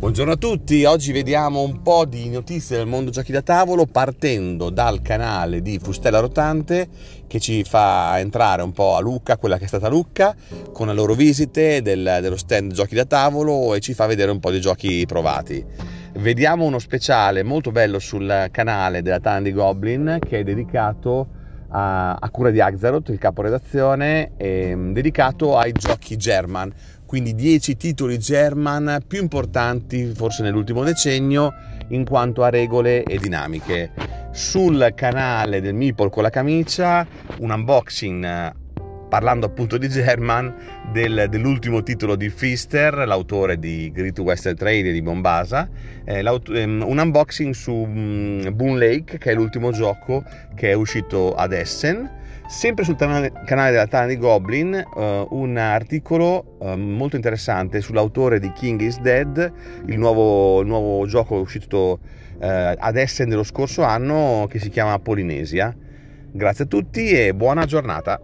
Buongiorno a tutti, oggi vediamo un po' di notizie del mondo giochi da tavolo partendo dal canale di Fustella Rotante che ci fa entrare un po' a Lucca, quella che è stata Lucca, con le loro visite del, dello stand giochi da tavolo e ci fa vedere un po' di giochi provati. Vediamo uno speciale molto bello sul canale della Tandy Goblin che è dedicato a, a cura di Axaroth, il caporedazione, dedicato ai giochi German quindi 10 titoli German più importanti forse nell'ultimo decennio in quanto a regole e dinamiche. Sul canale del Meeple con la camicia un unboxing parlando appunto di German del, dell'ultimo titolo di Fister, l'autore di Great Western Trade di Bombasa, eh, ehm, un unboxing su um, Boon Lake che è l'ultimo gioco che è uscito ad Essen Sempre sul canale della Tana di Goblin uh, un articolo uh, molto interessante sull'autore di King is Dead, il nuovo, il nuovo gioco uscito uh, ad Essen dello scorso anno che si chiama Polinesia. Grazie a tutti e buona giornata.